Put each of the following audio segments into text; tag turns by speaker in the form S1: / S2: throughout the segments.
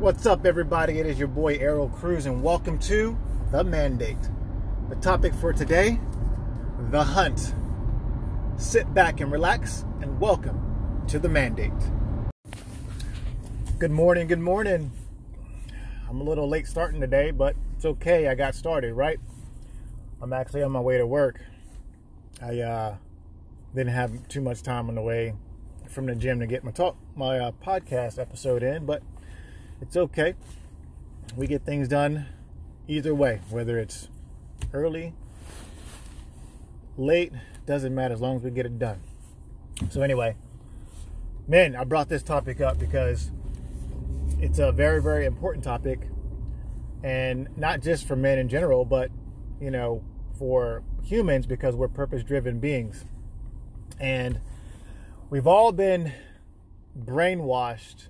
S1: What's up, everybody? It is your boy Errol Cruz, and welcome to The Mandate. The topic for today The Hunt. Sit back and relax, and welcome to The Mandate. Good morning, good morning. I'm a little late starting today, but it's okay. I got started, right? I'm actually on my way to work. I uh, didn't have too much time on the way from the gym to get my talk, my uh, podcast episode in, but it's okay. We get things done either way, whether it's early, late, doesn't matter as long as we get it done. So, anyway, man, I brought this topic up because it's a very, very important topic, and not just for men in general, but you know, for humans because we're purpose driven beings. And we've all been brainwashed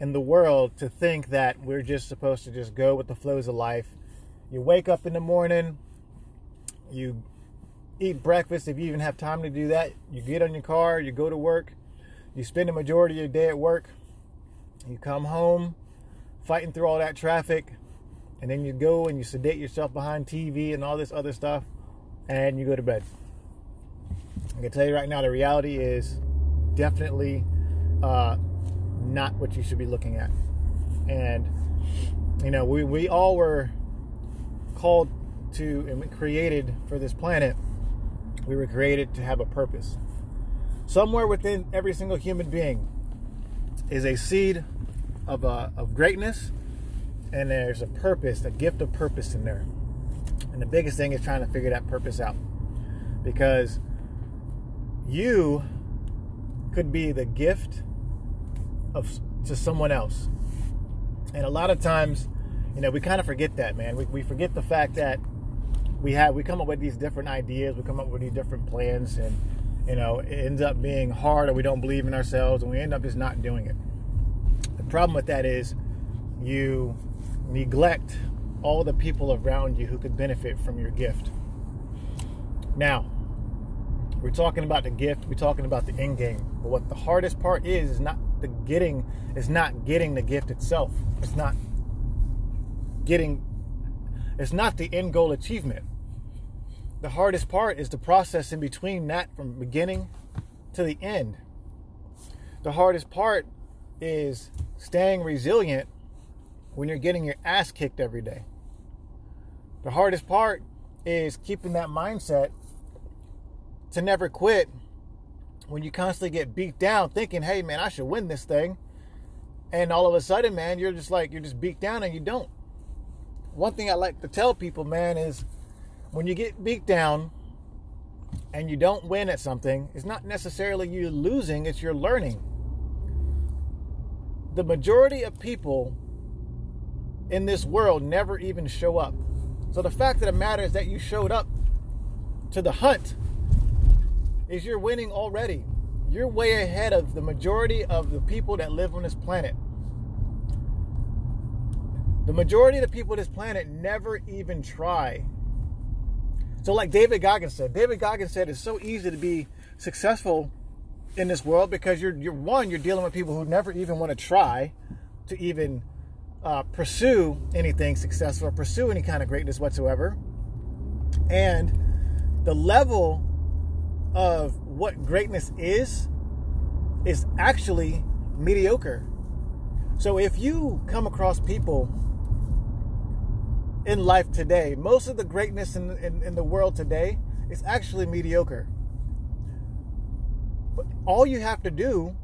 S1: in the world to think that we're just supposed to just go with the flows of life. You wake up in the morning, you eat breakfast if you even have time to do that. You get on your car, you go to work, you spend the majority of your day at work, you come home fighting through all that traffic, and then you go and you sedate yourself behind TV and all this other stuff, and you go to bed. I can tell you right now, the reality is definitely uh, not what you should be looking at. And, you know, we, we all were called to and created for this planet. We were created to have a purpose. Somewhere within every single human being is a seed of, uh, of greatness, and there's a purpose, a gift of purpose in there. And the biggest thing is trying to figure that purpose out. Because you could be the gift of to someone else. And a lot of times, you know, we kind of forget that, man. We, we forget the fact that we have we come up with these different ideas, we come up with these different plans, and you know, it ends up being hard, or we don't believe in ourselves, and we end up just not doing it. The problem with that is you neglect all the people around you who could benefit from your gift. Now, we're talking about the gift, we're talking about the end game. But what the hardest part is is not the getting is not getting the gift itself. It's not getting it's not the end goal achievement. The hardest part is the process in between that from beginning to the end. The hardest part is staying resilient when you're getting your ass kicked every day. The hardest part is keeping that mindset to never quit when you constantly get beat down thinking, hey man, I should win this thing. And all of a sudden, man, you're just like, you're just beat down and you don't. One thing I like to tell people, man, is when you get beat down and you don't win at something, it's not necessarily you losing, it's you're learning. The majority of people in this world never even show up. So the fact of the matter is that you showed up to the hunt is you're winning already. You're way ahead of the majority of the people that live on this planet. The majority of the people on this planet never even try. So, like David Goggins said, David Goggins said it's so easy to be successful in this world because you're, you're one, you're dealing with people who never even want to try to even uh, pursue anything successful or pursue any kind of greatness whatsoever. And the level of what greatness is is actually mediocre. So if you come across people in life today, most of the greatness in, in, in, the world today is actually mediocre. But all you have to do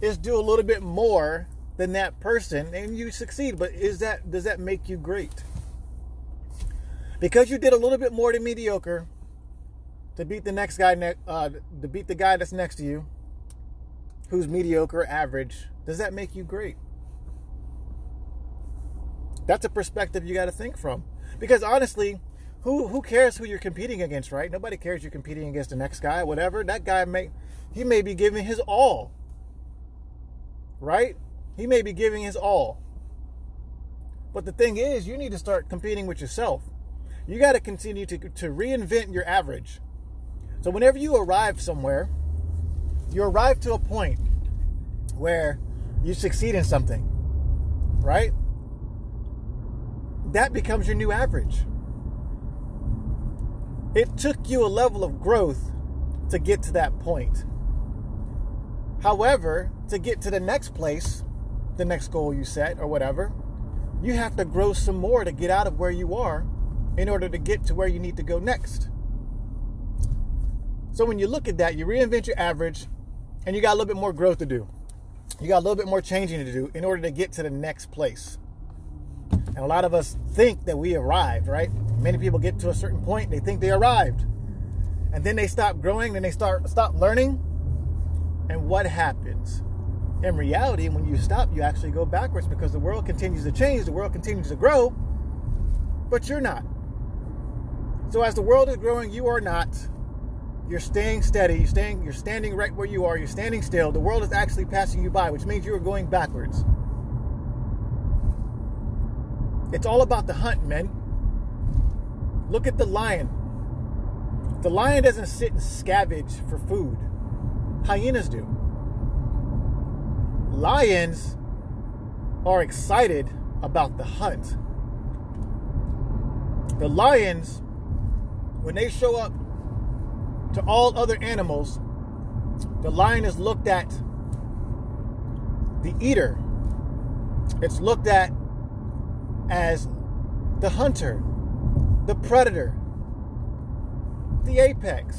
S1: is do a little bit more than that person and you succeed. But is that does that make you great? Because you did a little bit more than mediocre, to beat the next guy, ne- uh, to beat the guy that's next to you, who's mediocre, average, does that make you great? That's a perspective you got to think from. Because honestly, who who cares who you're competing against, right? Nobody cares you're competing against the next guy, whatever. That guy may he may be giving his all. Right? He may be giving his all. But the thing is, you need to start competing with yourself. You got to continue to, to reinvent your average. So whenever you arrive somewhere, you arrive to a point where you succeed in something. right? That becomes your new average. It took you a level of growth to get to that point. However, to get to the next place, the next goal you set or whatever, you have to grow some more to get out of where you are in order to get to where you need to go next. So when you look at that, you reinvent your average and you got a little bit more growth to do. You got a little bit more changing to do in order to get to the next place. And a lot of us think that we arrived, right? Many people get to a certain point, they think they arrived. And then they stop growing, then they start stop learning. And what happens? In reality, when you stop, you actually go backwards because the world continues to change, the world continues to grow, but you're not. So as the world is growing, you are not. You're staying steady. You're staying. You're standing right where you are. You're standing still. The world is actually passing you by, which means you are going backwards. It's all about the hunt, men. Look at the lion. The lion doesn't sit and scavenge for food. Hyenas do. Lions are excited about the hunt. The lions when they show up to all other animals, the lion is looked at the eater. It's looked at as the hunter, the predator, the apex.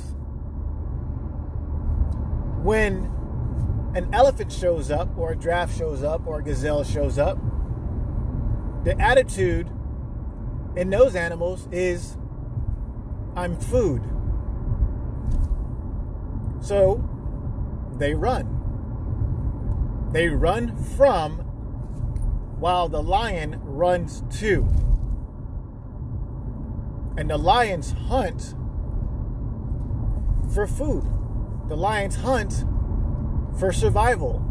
S1: When an elephant shows up, or a giraffe shows up, or a gazelle shows up, the attitude in those animals is I'm food. So they run. They run from while the lion runs to. And the lions hunt for food. The lions hunt for survival.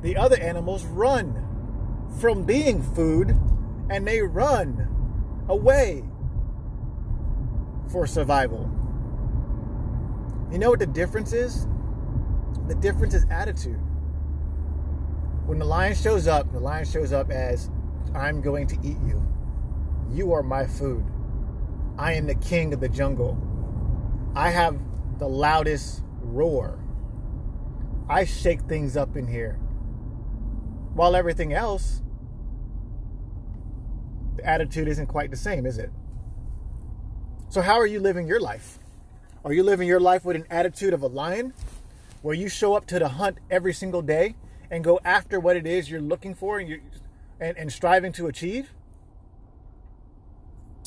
S1: The other animals run from being food and they run away for survival. You know what the difference is? The difference is attitude. When the lion shows up, the lion shows up as I'm going to eat you. You are my food. I am the king of the jungle. I have the loudest roar. I shake things up in here. While everything else, the attitude isn't quite the same, is it? So, how are you living your life? Are you living your life with an attitude of a lion where you show up to the hunt every single day and go after what it is you're looking for and, you're, and, and striving to achieve?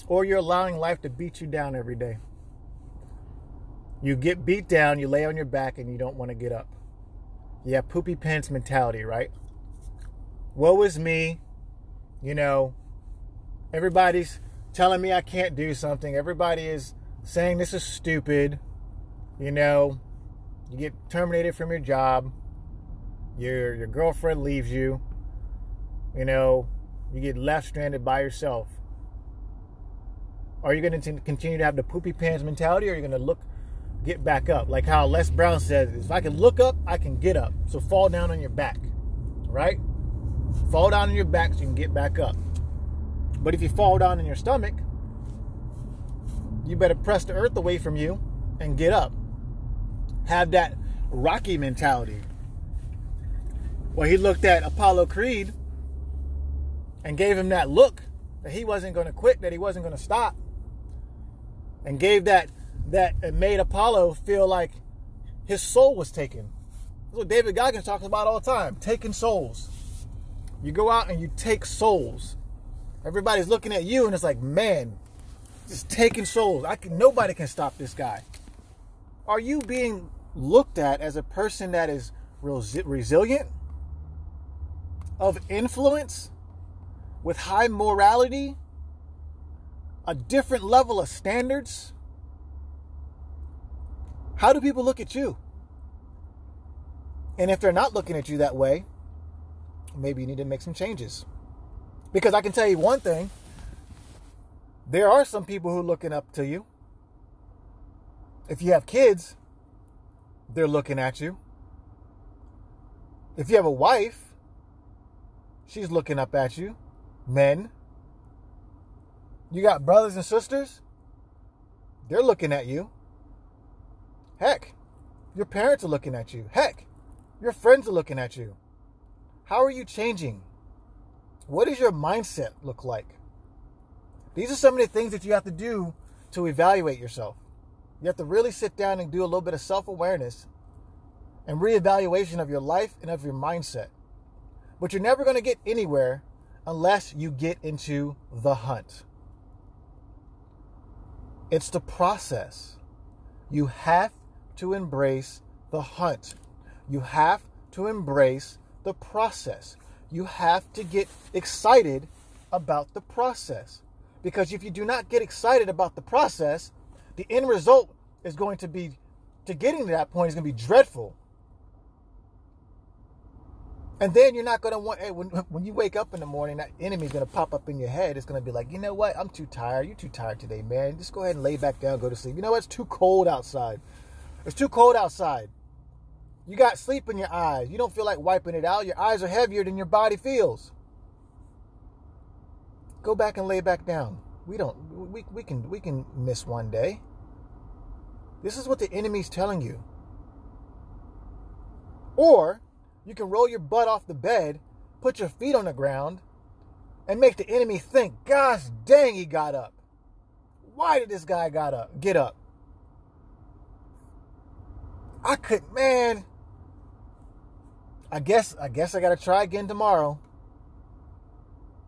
S1: Or you're allowing life to beat you down every day? You get beat down, you lay on your back, and you don't want to get up. You have poopy pants mentality, right? Woe is me. You know, everybody's telling me I can't do something. Everybody is saying this is stupid. You know, you get terminated from your job. Your your girlfriend leaves you. You know, you get left stranded by yourself. Are you going to continue to have the poopy pants mentality, or are you going to look, get back up? Like how Les Brown says, if I can look up, I can get up. So fall down on your back, right? Fall down on your back so you can get back up. But if you fall down in your stomach, you better press the earth away from you and get up. Have that Rocky mentality. Well, he looked at Apollo Creed and gave him that look that he wasn't going to quit, that he wasn't going to stop, and gave that that made Apollo feel like his soul was taken. That's what David Goggins talks about all the time: taking souls. You go out and you take souls Everybody's looking at you and it's like, man, just taking souls. I can nobody can stop this guy. Are you being looked at as a person that is resilient, of influence, with high morality, a different level of standards? How do people look at you? And if they're not looking at you that way, maybe you need to make some changes. Because I can tell you one thing there are some people who are looking up to you. If you have kids, they're looking at you. If you have a wife, she's looking up at you. Men, you got brothers and sisters, they're looking at you. Heck, your parents are looking at you. Heck, your friends are looking at you. How are you changing? What does your mindset look like? These are some of the things that you have to do to evaluate yourself. You have to really sit down and do a little bit of self awareness and reevaluation of your life and of your mindset. But you're never going to get anywhere unless you get into the hunt. It's the process. You have to embrace the hunt. You have to embrace the process. You have to get excited about the process. Because if you do not get excited about the process, the end result is going to be, to getting to that point, is going to be dreadful. And then you're not going to want, when, when you wake up in the morning, that enemy's going to pop up in your head. It's going to be like, you know what? I'm too tired. You're too tired today, man. Just go ahead and lay back down, go to sleep. You know what? It's too cold outside. It's too cold outside. You got sleep in your eyes. You don't feel like wiping it out. Your eyes are heavier than your body feels. Go back and lay back down. We don't we, we can we can miss one day. This is what the enemy's telling you. Or you can roll your butt off the bed, put your feet on the ground, and make the enemy think, gosh dang, he got up. Why did this guy got up? Get up. I could, man. I guess, I guess I got to try again tomorrow.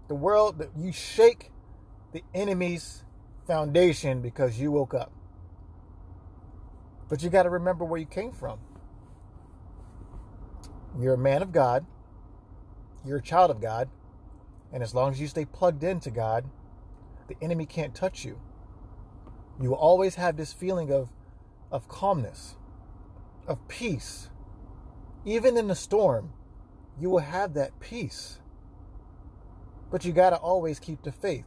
S1: The world, that you shake the enemy's foundation because you woke up. But you got to remember where you came from. You're a man of God. You're a child of God. And as long as you stay plugged into God, the enemy can't touch you. You will always have this feeling of, of calmness of peace. Even in the storm, you will have that peace. But you got to always keep the faith.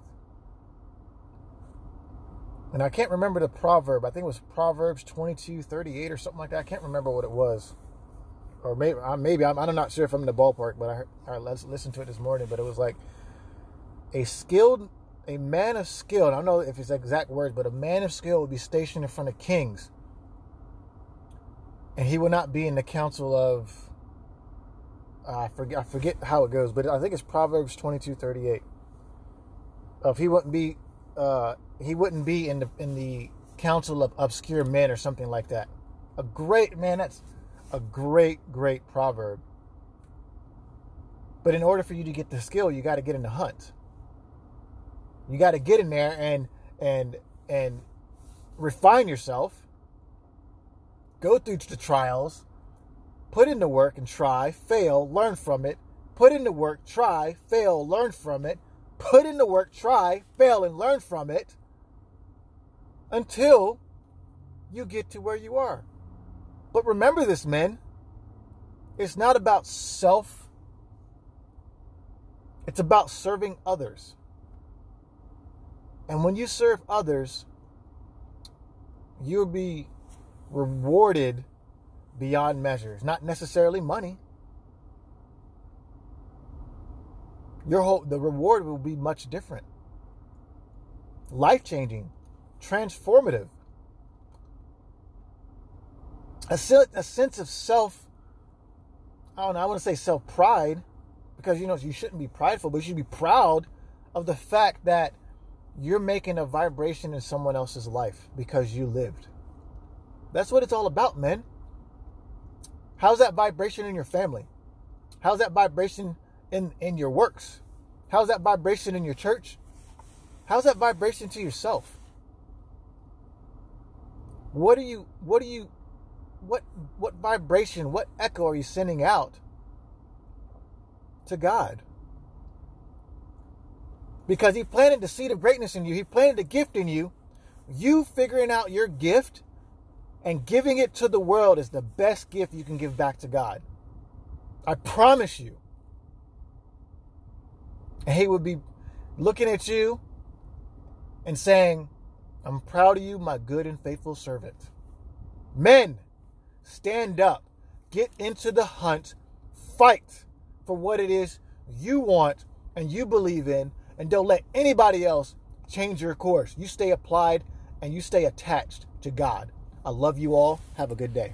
S1: And I can't remember the proverb. I think it was Proverbs 22, 38 or something like that. I can't remember what it was. Or maybe, maybe I'm, I'm not sure if I'm in the ballpark, but I, heard, I listened to it this morning. But it was like a skilled, a man of skill. I don't know if it's exact words, but a man of skill would be stationed in front of kings and he will not be in the council of I forget I forget how it goes, but I think it's Proverbs twenty two thirty eight. If he wouldn't be uh, he wouldn't be in the in the council of obscure men or something like that. A great man, that's a great, great proverb. But in order for you to get the skill, you got to get in the hunt. You got to get in there and and and refine yourself go through the trials, put in the work and try, fail, learn from it, put in the work, try, fail, learn from it, put in the work, try, fail, and learn from it until you get to where you are. But remember this, men. It's not about self, it's about serving others. And when you serve others, you'll be rewarded beyond measures, not necessarily money. Your whole the reward will be much different. Life-changing, transformative. A, a sense of self I don't know, I want to say self-pride because you know you shouldn't be prideful, but you should be proud of the fact that you're making a vibration in someone else's life because you lived. That's what it's all about, man. How's that vibration in your family? How's that vibration in, in your works? How's that vibration in your church? How's that vibration to yourself? What are you what are you what what vibration, what echo are you sending out to God? Because he planted the seed of greatness in you. He planted a gift in you. You figuring out your gift and giving it to the world is the best gift you can give back to God. I promise you. And he would be looking at you and saying, I'm proud of you, my good and faithful servant. Men, stand up, get into the hunt, fight for what it is you want and you believe in, and don't let anybody else change your course. You stay applied and you stay attached to God. I love you all. Have a good day.